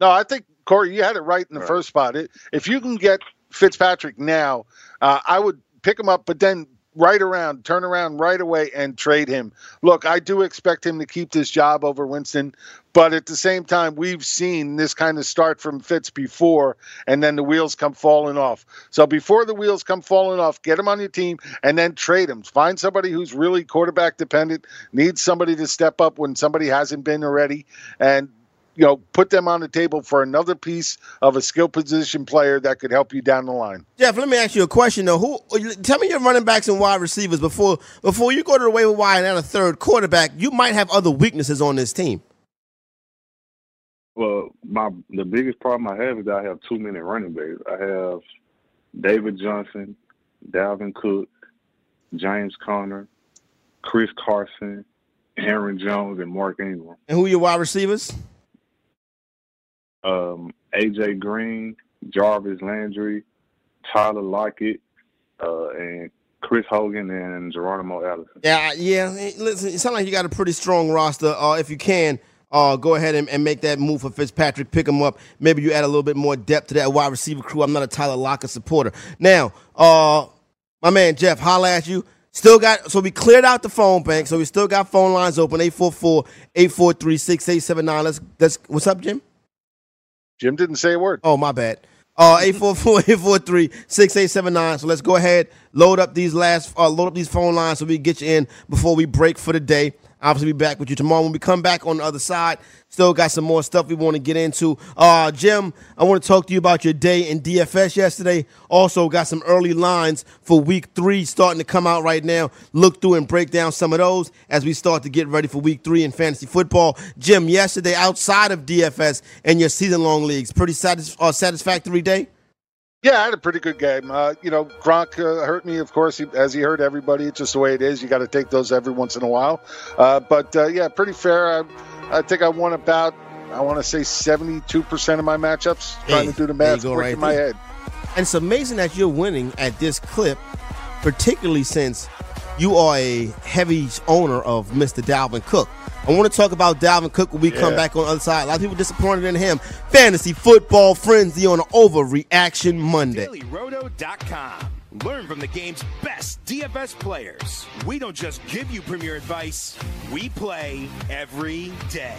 No, I think Corey, you had it right in the first spot. It, if you can get Fitzpatrick now, uh, I would pick him up, but then right around, turn around right away and trade him. Look, I do expect him to keep this job over Winston, but at the same time, we've seen this kind of start from Fitz before, and then the wheels come falling off. So before the wheels come falling off, get him on your team and then trade him. Find somebody who's really quarterback dependent, needs somebody to step up when somebody hasn't been already, and you know, put them on the table for another piece of a skill position player that could help you down the line. Jeff, let me ask you a question though. Who? Tell me your running backs and wide receivers before before you go to the waiver wire and add a third quarterback. You might have other weaknesses on this team. Well, my the biggest problem I have is that I have too many running backs. I have David Johnson, Dalvin Cook, James Conner, Chris Carson, Aaron Jones, and Mark Ingram. And who are your wide receivers? Um, AJ Green, Jarvis Landry, Tyler Lockett, uh, and Chris Hogan and Geronimo Allison. Yeah, yeah. Listen, it sounds like you got a pretty strong roster. Uh, if you can, uh, go ahead and, and, make that move for Fitzpatrick. Pick him up. Maybe you add a little bit more depth to that wide receiver crew. I'm not a Tyler Lockett supporter. Now, uh, my man Jeff, holla at you. Still got so we cleared out the phone bank, so we still got phone lines open 844-843-6879. Let's let's what's up, Jim? Jim didn't say a word. Oh, my bad. Uh, 844-843-6879. So let's go ahead, load up these last, uh, load up these phone lines so we get you in before we break for the day. Obviously, be back with you tomorrow. When we come back on the other side, still got some more stuff we want to get into. Uh, Jim, I want to talk to you about your day in DFS yesterday. Also, got some early lines for week three starting to come out right now. Look through and break down some of those as we start to get ready for week three in fantasy football. Jim, yesterday outside of DFS and your season long leagues, pretty satis- uh, satisfactory day? Yeah, I had a pretty good game. Uh, you know, Gronk uh, hurt me, of course, as he hurt everybody. It's just the way it is. You got to take those every once in a while. Uh, but uh, yeah, pretty fair. I, I, think I won about, I want to say, 72% of my matchups. Hey, trying to do the math quick right in my head. And it's amazing that you're winning at this clip, particularly since you are a heavy owner of Mr. Dalvin Cook. I want to talk about Dalvin Cook when we yeah. come back on the other side. A lot of people disappointed in him. Fantasy football frenzy on overreaction Monday. DailyRoto.com. Learn from the game's best DFS players. We don't just give you premier advice, we play every day.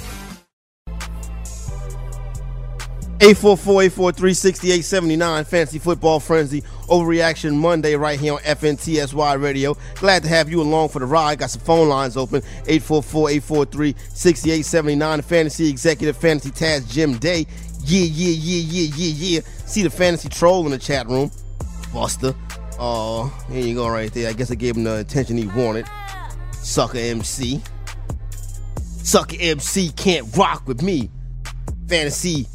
844-843-6879, Fantasy Football Frenzy, Overreaction Monday right here on FNTSY Radio. Glad to have you along for the ride. Got some phone lines open, 844-843-6879. Fantasy Executive Fantasy Task Jim Day. Yeah, yeah, yeah, yeah, yeah, yeah. See the fantasy troll in the chat room. Buster. Oh, here you go right there. I guess I gave him the attention he wanted. Sucker MC. Sucker MC can't rock with me. Fantasy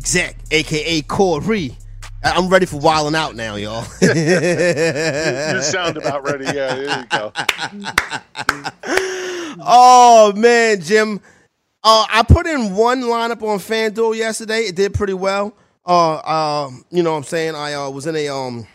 Exec, aka Corey. I'm ready for wilding out now, y'all. you sound about ready. Yeah, there you go. oh man, Jim. Uh, I put in one lineup on FanDuel yesterday. It did pretty well. Uh, uh, you know what I'm saying? I uh, was in a um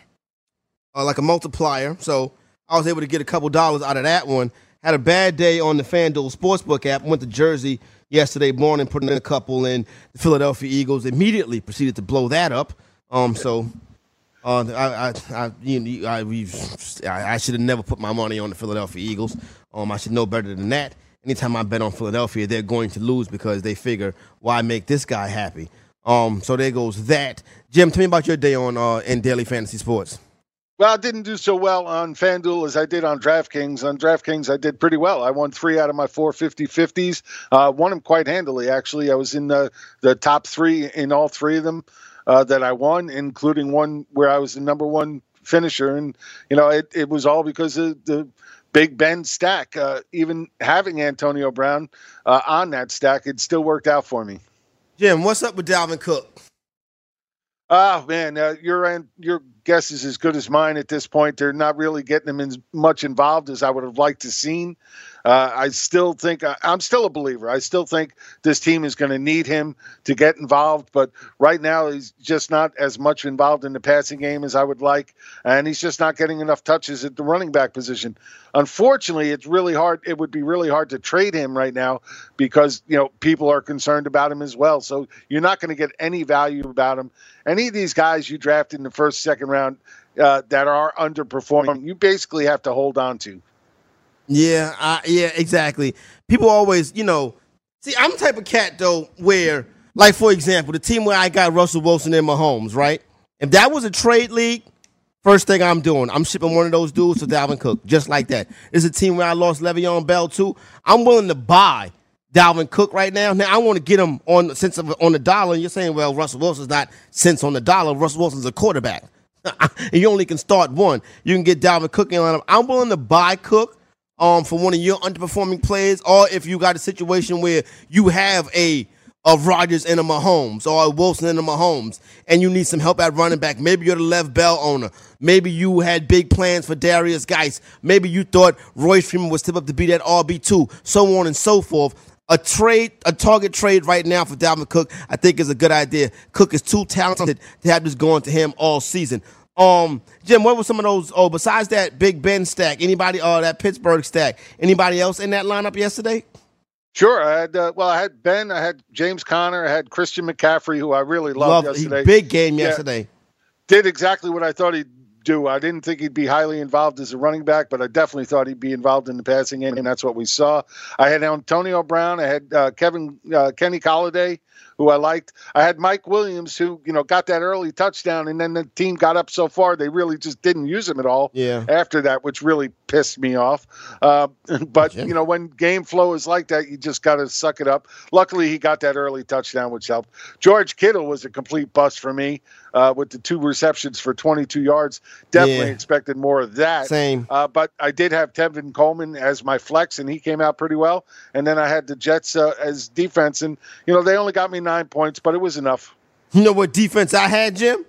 uh, like a multiplier, so I was able to get a couple dollars out of that one. Had a bad day on the FanDuel Sportsbook app. Went to Jersey yesterday morning, putting in a couple in. The Philadelphia Eagles immediately proceeded to blow that up. Um, so uh, I, I, I, you know, I, I, I should have never put my money on the Philadelphia Eagles. Um, I should know better than that. Anytime I bet on Philadelphia, they're going to lose because they figure, why make this guy happy? Um, so there goes that. Jim, tell me about your day on uh, in daily fantasy sports. Well, I didn't do so well on FanDuel as I did on DraftKings. On DraftKings, I did pretty well. I won three out of my four 50 50s. Uh, won them quite handily, actually. I was in the, the top three in all three of them uh, that I won, including one where I was the number one finisher. And, you know, it, it was all because of the Big Ben stack. Uh, even having Antonio Brown uh, on that stack, it still worked out for me. Jim, what's up with Dalvin Cook? Oh man, uh, your your guess is as good as mine at this point. They're not really getting them as much involved as I would have liked to seen. Uh, I still think I, I'm still a believer. I still think this team is going to need him to get involved, but right now he's just not as much involved in the passing game as I would like, and he's just not getting enough touches at the running back position. Unfortunately, it's really hard. It would be really hard to trade him right now because you know people are concerned about him as well. So you're not going to get any value about him. Any of these guys you draft in the first, second round uh, that are underperforming, you basically have to hold on to. Yeah, I, yeah, exactly. People always, you know, see, I'm the type of cat though where, like, for example, the team where I got Russell Wilson and Mahomes, right? If that was a trade league, first thing I'm doing, I'm shipping one of those dudes to Dalvin Cook, just like that. It's a team where I lost Le'Veon Bell too. I'm willing to buy Dalvin Cook right now. Now I want to get him on cents on the dollar. And you're saying, well, Russell Wilson's not cents on the dollar. Russell Wilson's a quarterback. you only can start one. You can get Dalvin Cook in line. I'm willing to buy Cook um for one of your underperforming players, or if you got a situation where you have a of Rodgers and a Mahomes or a Wilson and a Mahomes, and you need some help at running back. Maybe you're the Lev Bell owner. Maybe you had big plans for Derrius Guice. Maybe you thought Royce Freeman would step up to be that RB2, so on and so forth. A trade, a target trade right now for Dalvin Cook, I think is a good idea. Cook is too talented to have this going to him all season. Um, Jim, what were some of those? Oh, besides that Big Ben stack, anybody? Oh, that Pittsburgh stack. Anybody else in that lineup yesterday? Sure, I had uh, well, I had Ben, I had James Conner, I had Christian McCaffrey, who I really loved Love, yesterday. Big game Yeah. yesterday. Did exactly what I thought he'd do. I didn't think he'd be highly involved as a running back, but I definitely thought he'd be involved in the passing game, and that's what we saw. I had Antonio Brown, I had uh, Kevin uh, Kenny Golladay, who I liked. I had Mike Williams, who you know got that early touchdown, and then the team got up so far they really just didn't use him at all. Yeah. After that, which really pissed me off. Uh, but you know when game flow is like that, you just got to suck it up. Luckily, he got that early touchdown, which helped. George Kittle was a complete bust for me uh, with the two receptions for 22 yards. Definitely Yeah. expected more of that. Same. Uh, but I did have Tevin Coleman as my flex, and he came out pretty well. And then I had the Jets uh, as defense, and you know they only got me nine points, but it was enough. You know what defense I had, Jim?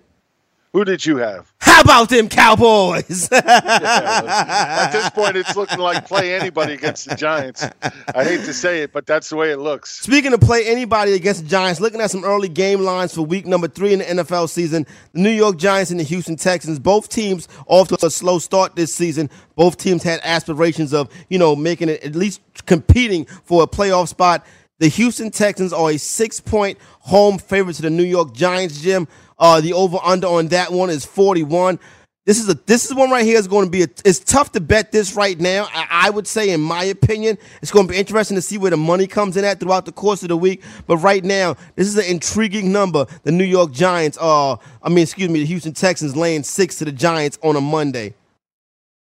Who did you have? How about them Cowboys? At this point, it's looking like play anybody against the Giants. I hate to say it, but that's the way it looks. Speaking of play anybody against the Giants, looking at some early game lines for week number three in the NFL season, the New York Giants and the Houston Texans, both teams off to a slow start this season. Both teams had aspirations of, you know, making it at least competing for a playoff spot. The Houston Texans are a six point home favorite to the New York Giants, Jim. Uh, the over under on that one is 41. This is a this is one right here is going to be a, it's tough to bet this right now. I, I would say, in my opinion, it's going to be interesting to see where the money comes in at throughout the course of the week. But right now, this is an intriguing number. The New York Giants, are, I mean, excuse me, the Houston Texans laying six to the Giants on a Monday.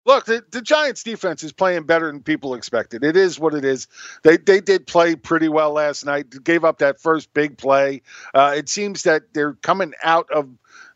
Look, the, the Giants defense is playing better than people expected. It is what it is. They they did play pretty well last night. Gave up that first big play. Uh, it seems that they're coming out of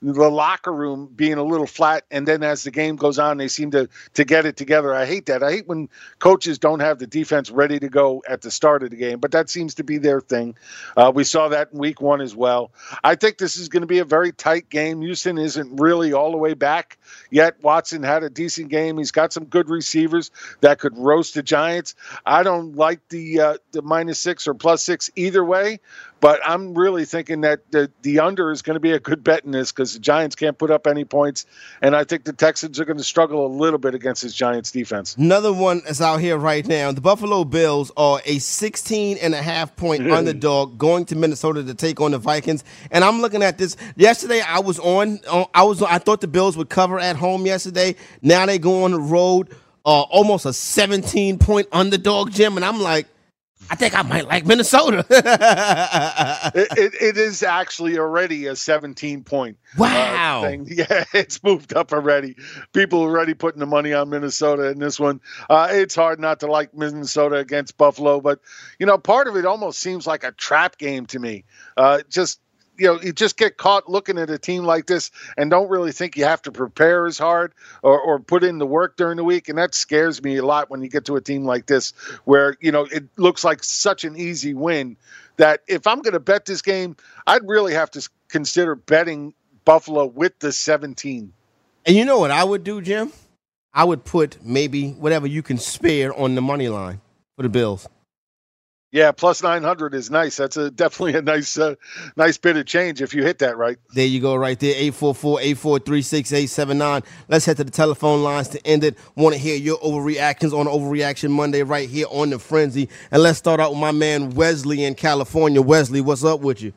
the locker room being a little flat, and then as the game goes on, they seem to to get it together. I hate that. I hate when coaches don't have the defense ready to go at the start of the game, but that seems to be their thing. Uh, we saw that in week one as well. I think this is going to be a very tight game. Houston isn't really all the way back yet. Watson had a decent game. He's got some good receivers that could roast the Giants. I don't like the uh, the minus six or plus six either way, but I'm really thinking that the, the under is going to be a good bet in this because the Giants can't put up any points, and I think the Texans are going to struggle a little bit against this Giants defense. Another one is out here right now. The Buffalo Bills are a 16 and a half point underdog going to Minnesota to take on the Vikings. And I'm looking at this. Yesterday I was on I was I thought the Bills would cover at home yesterday. Now they go on the road uh, almost a 17 point underdog Jim and I'm like I think I might like Minnesota. it, it, it is actually already a 17 point uh, Wow. thing. Yeah, it's moved up already. People are already putting the money on Minnesota in this one. Uh, it's hard not to like Minnesota against Buffalo, but you know, part of it almost seems like a trap game to me. Uh, just you know, you just get caught looking at a team like this and don't really think you have to prepare as hard or, or put in the work during the week. And that scares me a lot when you get to a team like this where, you know, it looks like such an easy win that if I'm going to bet this game, I'd really have to consider betting Buffalo with the 17. and you know what I would do, Jim? I would put maybe whatever you can spare on the money line. for the Bills. Yeah, plus nine hundred is nice. That's a definitely a nice, uh, nice bit of change if you hit that right. There you go, right there. 844-843-6879. Let's head to the telephone lines to end it. Want to hear your overreactions on Overreaction Monday right here on the Frenzy. And let's start out with my man Wesley in California. Wesley, what's up with you?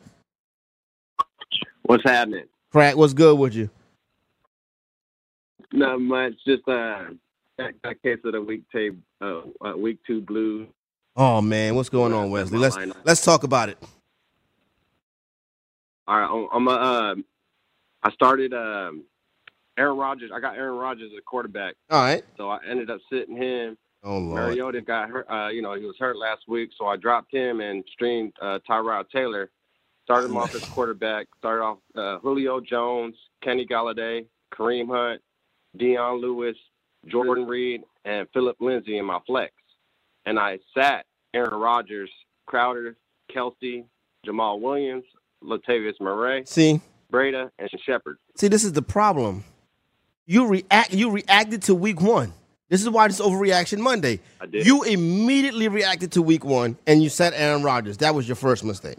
What's happening? Crack, what's good with you? Not much. Just uh, that, that case of the week tape, uh, uh, week two blues. Oh man, what's going on, Wesley? Let's let's talk about it. All right, I'm, uh, um, I started um, Aaron Rodgers. I got Aaron Rodgers as a quarterback. All right. So I ended up sitting him. Oh Lord. Mariota got hurt. Uh, you know, he was hurt last week, so I dropped him and streamed uh, Tyrod Taylor. Started him off as quarterback. Started off uh, Julio Jones, Kenny Golladay, Kareem Hunt, Dion Lewis, Jordan Reed, and Philip Lindsay in my flex. And I sat Aaron Rodgers, Crowder, Kelce, Jamaal Williams, Latavius Murray, See, Breida, and Shepard. see, this is the problem. You react. You reacted to Week One. This is why this overreaction Monday. I did. You immediately reacted to Week One, and you said Aaron Rodgers. That was your first mistake.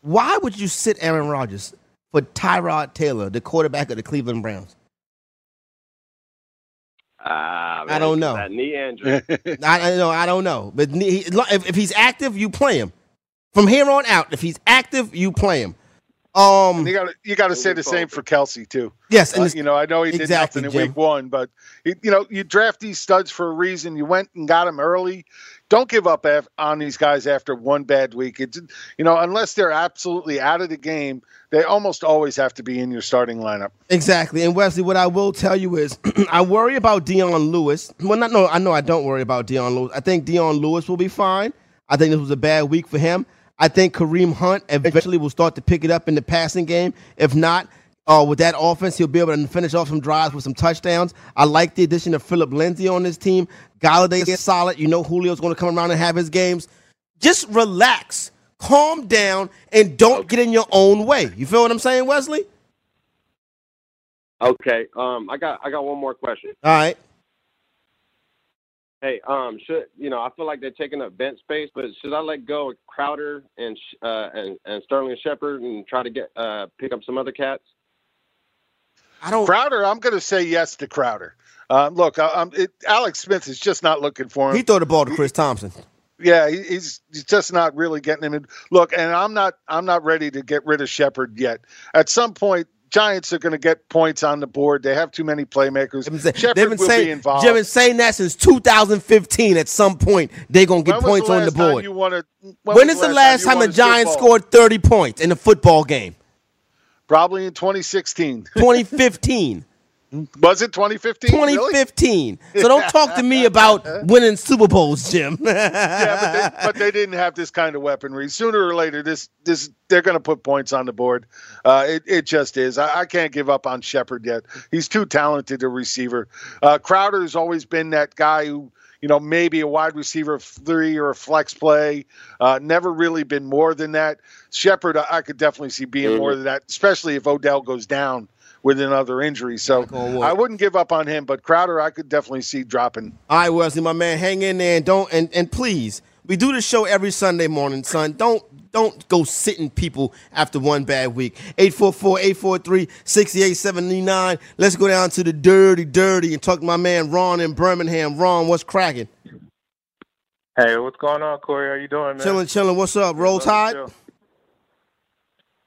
Why would you sit Aaron Rodgers for Tyrod Taylor, the quarterback of the Cleveland Browns? Ah, I don't know. That knee injury. I, I know. I don't know. But he, if, if he's active, you play him. From here on out, if he's active, you play him. Um, you got to you got to say the same for Kelce too. Yes, and Uh, you know I know he did exactly, nothing in Jim. week one, but you you know you draft these studs for a reason. You went and got them early. Don't give up af- on these guys after one bad week. It's you know unless they're absolutely out of the game, they almost always have to be in your starting lineup. Exactly. And Wesley, what I will tell you is I worry about Dion Lewis. Well, not no, I know I don't worry about Dion Lewis. I think Dion Lewis will be fine. I think this was a bad week for him. I think Kareem Hunt eventually will start to pick it up in the passing game. If not, uh, with that offense, he'll be able to finish off some drives with some touchdowns. I like the addition of Philip Lindsay on this team. Golladay is solid. You know Julio's going to come around and have his games. Just relax, calm down, and don't get in your own way. You feel what I'm saying, Wesley? Okay. Um, I got I got one more question. All right. Hey, um, should you know? I feel like they're taking up bench space, but should I let go of Crowder and uh, and, and Sterling Shepard and try to get uh pick up some other cats? I don't. Crowder, I'm going to say yes to Crowder. Um, look, I, I'm, it, Alex Smith is just not looking for him. He threw the ball to Chris Thompson. Yeah, he, he's he's just not really getting him in. Look, and I'm not I'm not ready to get rid of Shepard yet. At some point, Giants are going to get points on the board. They have too many playmakers. They've Shepard been will saying, be involved. They've been saying that since 2015. At some point, they're gonna get When was points the on the last time board. You wanted, when is the last time, you a won a Super Giants scored 30 points in a football game? Probably in 2016. 2015. Was it 2015? 2015. So don't talk to me about winning Super Bowls, Jim. yeah, but they, but they didn't have this kind of weaponry. Sooner or later, this this they're going to put points on the board. Uh, it it just is. I, I can't give up on Shepard yet. He's too talented a receiver. Uh, Crowder's always been that guy who you know maybe a wide receiver three or a flex play. Uh, never really been more than that. Shepard, I, I could definitely see being more than that, especially if Odell goes down with another injury. So I wouldn't give up on him, but Crowder, I could definitely see dropping. All right, Wesley, my man, hang in there and don't and, and please, we do the show every Sunday morning, son. Don't don't go sitting people after one bad week. 844-843-6879. Let's go down to the dirty, dirty and talk to my man Ron in Birmingham. Ron, what's cracking? Hey, what's going on, Corey? How you doing, man? Chilling, chilling. What's up? Roll Tide?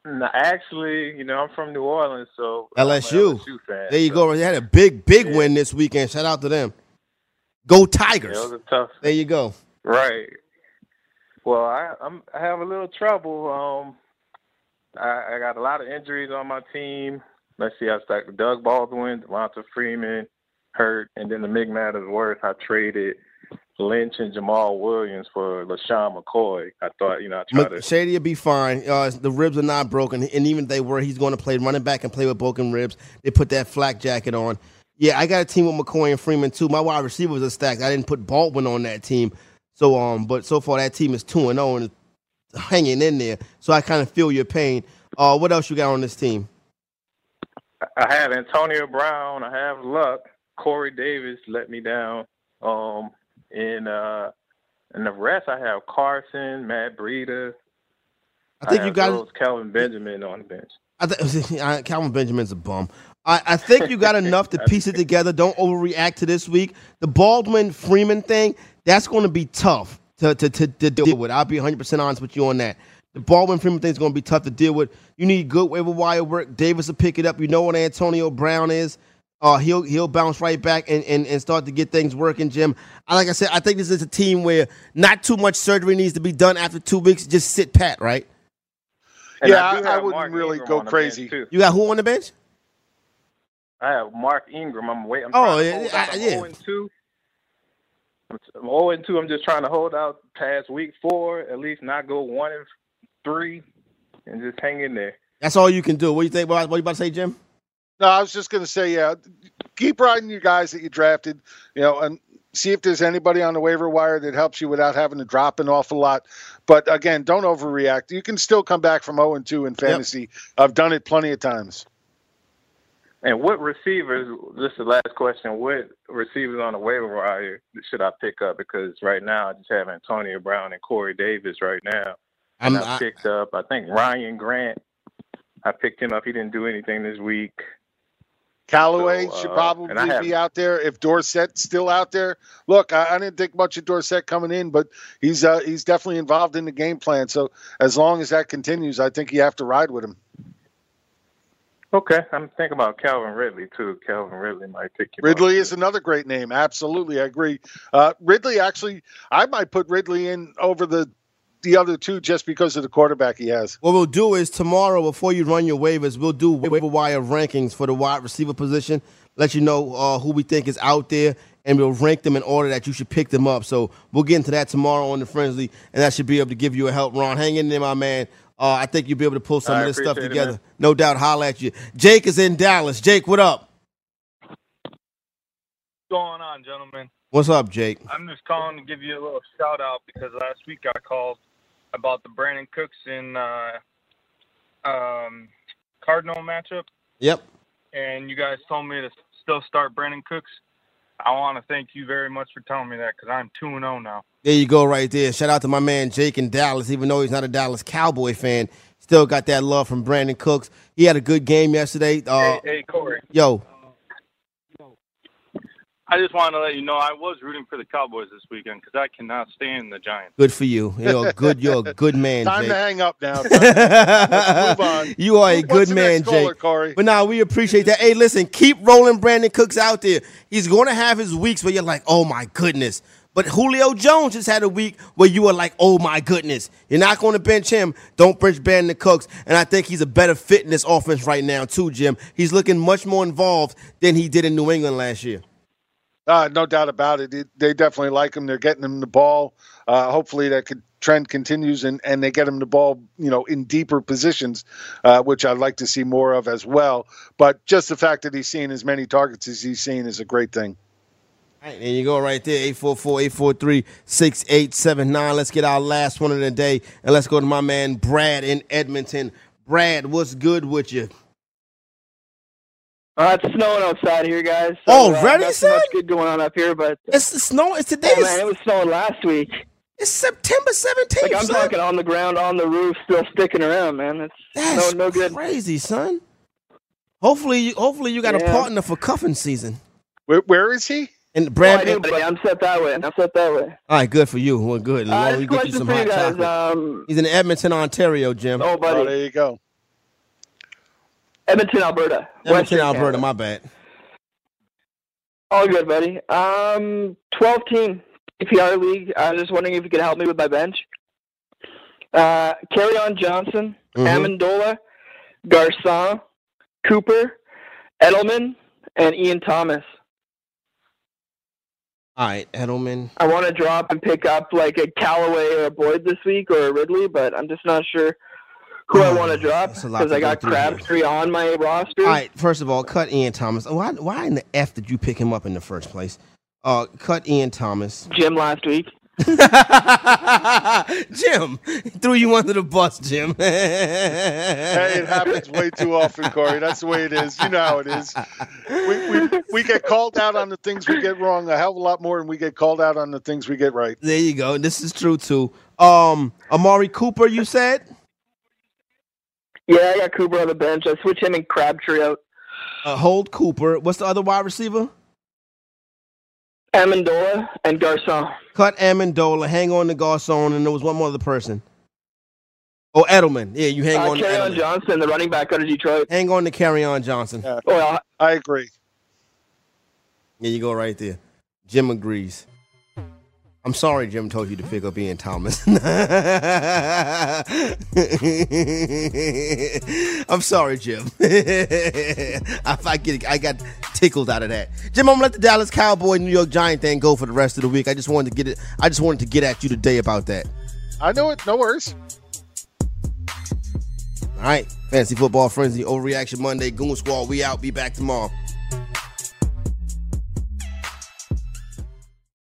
No, actually, you know, I'm from New Orleans, so uh, a LSU. LSU fan. There you go. They had a big, big win this weekend. Shout out to them. Go Tigers. Yeah, it was a tough. There you go. Right. Well, I I'm, I have a little trouble. Um, I, I got a lot of injuries on my team. Let's see, I stuck Doug Baldwin, Devonta Freeman, hurt, and then the Mig Matters worse. I traded Lynch and Jamaal Williams for LeSean McCoy. I thought, you know, I tried to. Shady will be fine. Uh, the ribs are not broken, and even if they were, he's going to play running back and play with broken ribs. They put that flak jacket on. Yeah, I got a team with McCoy and Freeman too. My wide receivers are stacked. I didn't put Baldwin on that team, so um, but so far that team is two and zero and hanging in there. So I kind of feel your pain. Uh, what else you got on this team? I have Antonio Brown. I have Luck. Corey Davis let me down. Um, and uh, And the rest, I have Carson, Matt Breida. I think you have got- those Kelvin Benjamin on the bench. I think Kelvin Benjamin's a bum. I, I think you got enough to piece it together. Don't overreact to this week. The Baldwin Freeman thing, that's going to be tough to, to, to, to deal with. I'll be 100% honest with you on that. The Baldwin Freeman thing is going to be tough to deal with. You need good waiver wire work. Davis will pick it up. You know what Antonio Brown is. Uh, he'll he'll bounce right back and, and, and start to get things working, Jim. I, like I said, I think this is a team where not too much surgery needs to be done after two weeks. Just sit pat, right? And yeah, I I, I wouldn't Mark really Ingram go crazy. You got who on the bench? I have Mark Ingram. I'm waiting. I'm Oh, trying to yeah, hold yeah. I'm yeah. 0 2. I'm 0 and 2. I'm just trying to hold out past week four, at least not go 1 and 3, and just hang in there. That's all you can do. What do you think? What, what you about to say, Jim? No, I was just going to say, yeah, keep riding your guys that you drafted, you know, and see if there's anybody on the waiver wire that helps you without having to drop an awful lot. But again, don't overreact. You can still come back from 0 and 2 in fantasy. I've done it plenty of times. And what receivers? This is the last question. What receivers on the waiver wire should I pick up? Because right now I just have Antonio Brown and Corey Davis right now. And I'm- I I- picked up. I think Ryan Grant. I picked him up. He didn't do anything this week. Callaway So, should uh, probably have- be out there if Dorsett's still out there. Look, I, I didn't think much of Dorsett coming in, but he's uh, he's definitely involved in the game plan. So as long as that continues, I think you have to ride with him. Okay, I'm thinking about Calvin Ridley too. Calvin Ridley might pick him up. Ridley is another great name. Absolutely, I agree. Uh, Ridley, actually, I might put Ridley in over the the other two just because of the quarterback he has. What we'll do is tomorrow, before you run your waivers, we'll do waiver wire rankings for the wide receiver position. Let you know uh, who we think is out there, and we'll rank them in order that you should pick them up. So we'll get into that tomorrow on the Frenzy, and that should be able to give you a help. Ron, hang in there, my man. Uh, I think you'll be able to pull some I of this stuff appreciate it, together. no doubt. Holla at you. Jake is in Dallas. Jake, what up? What's going on, gentlemen? What's up, Jake? I'm just calling to give you a little shout out because last week I called about the Brandin Cooks and uh, um, Cardinal matchup, Yep. and you guys told me to still start Brandin Cooks. I want to thank you very much for telling me that because I'm two and zero now. There you go, right there. Shout out to my man Jake in Dallas. Even though he's not a Dallas Cowboy fan, still got that love from Brandin Cooks. He had a good game yesterday. Uh, hey, hey, Corey. yo, I just wanted to let you know I was rooting for the Cowboys this weekend because I cannot stand the Giants. good for you. You're a good. You're a good man, Time Jake. to hang up now. Let's move on. You are a What's good the man, next caller, Jake. Corey? But now we appreciate that. Hey, listen, keep rolling Brandin Cooks out there. He's going to have his weeks where you're like, oh my goodness. But Julio Jones just had a week where you were like, oh my goodness. You're not going to bench him. Don't bench Brandin Cooks. And I think he's a better fit in this offense right now, too, Jim. He's looking much more involved than he did in New England last year. Uh, no doubt about it. They definitely like him. They're getting him the ball. Uh, hopefully that could, trend continues and, and they get him the ball, you know, in deeper positions, uh, which I'd like to see more of as well. But just the fact that he's seeing as many targets as he's seen is a great thing. All right, there you go, right there. 844-843-6879. Let's get our last one of the day. And let's go to my man Brad in Edmonton. Brad, what's good with you? Uh, it's snowing outside here, guys. So, Already, uh, son? much good going on up here, but it's the snow. It's today. Oh, man, it was snowing last week. It's September seventeenth. Like I'm son. talking on the ground, on the roof, still sticking around, man. It's That's no, no good. crazy, son. Hopefully, you, hopefully you got a partner for cuffing season. Where, where is he? And Brad, I do, buddy. I'm set that way. I'm set that way. all right, good for you. Well, good. As Uh, long as this you get you question some for you guys. Um, He's in Edmonton, Ontario, Jim. oh, buddy. Oh, there you go. Edmonton, Alberta. Edmonton, Western Alberta. Canada. My bad. All good, buddy. Um, 12 team PPR league. I was just wondering if you could help me with my bench. Uh, Kerryon Johnson, Mhm. Amendola, Garcon, Cooper, Edelman, and Ian Thomas. All right, Edelman. I want to drop and pick up like a Callaway or a Boyd this week or a Ridley, but I'm just not sure who I want to drop that's a lot because I got. Crabtree on my roster. All right, first of all, cut Ian Thomas. Why, why in the F did you pick him up in the first place? Uh, cut Ian Thomas. Jim last week. Jim threw you under the bus, Jim. hey, it happens way too often, Corey. That's the way it is. You know how it is. We, we, we get called out on the things we get wrong a hell of a lot more than we get called out on the things we get right. There you go. This is true too. Um, Amari Cooper, you said. Yeah, I got Cooper on the bench. I switch him and Crabtree out. Uh, hold Cooper. What's the other wide receiver? Amendola and Garcon. Cut Amendola. Hang on to Garcon, and there was one more other person. Oh, Edelman. Yeah, you hang Uh, on. to Kerryon Edelman. Johnson, the running back out of Detroit. Hang on to Kerryon Johnson. Yeah, Well, I agree. There you go, right there. Jim agrees. I'm sorry, Jim told you to pick up Ian Thomas. I'm sorry, Jim. I, I get, I got tickled out of that. Jim, I'm gonna let the Dallas Cowboy New York Giant thing go for the rest of the week. I just wanted to get it. I just wanted to get at you today about that. I know it. No worries. All right, fantasy football frenzy overreaction Monday. Goon Squad, we out. Be back tomorrow.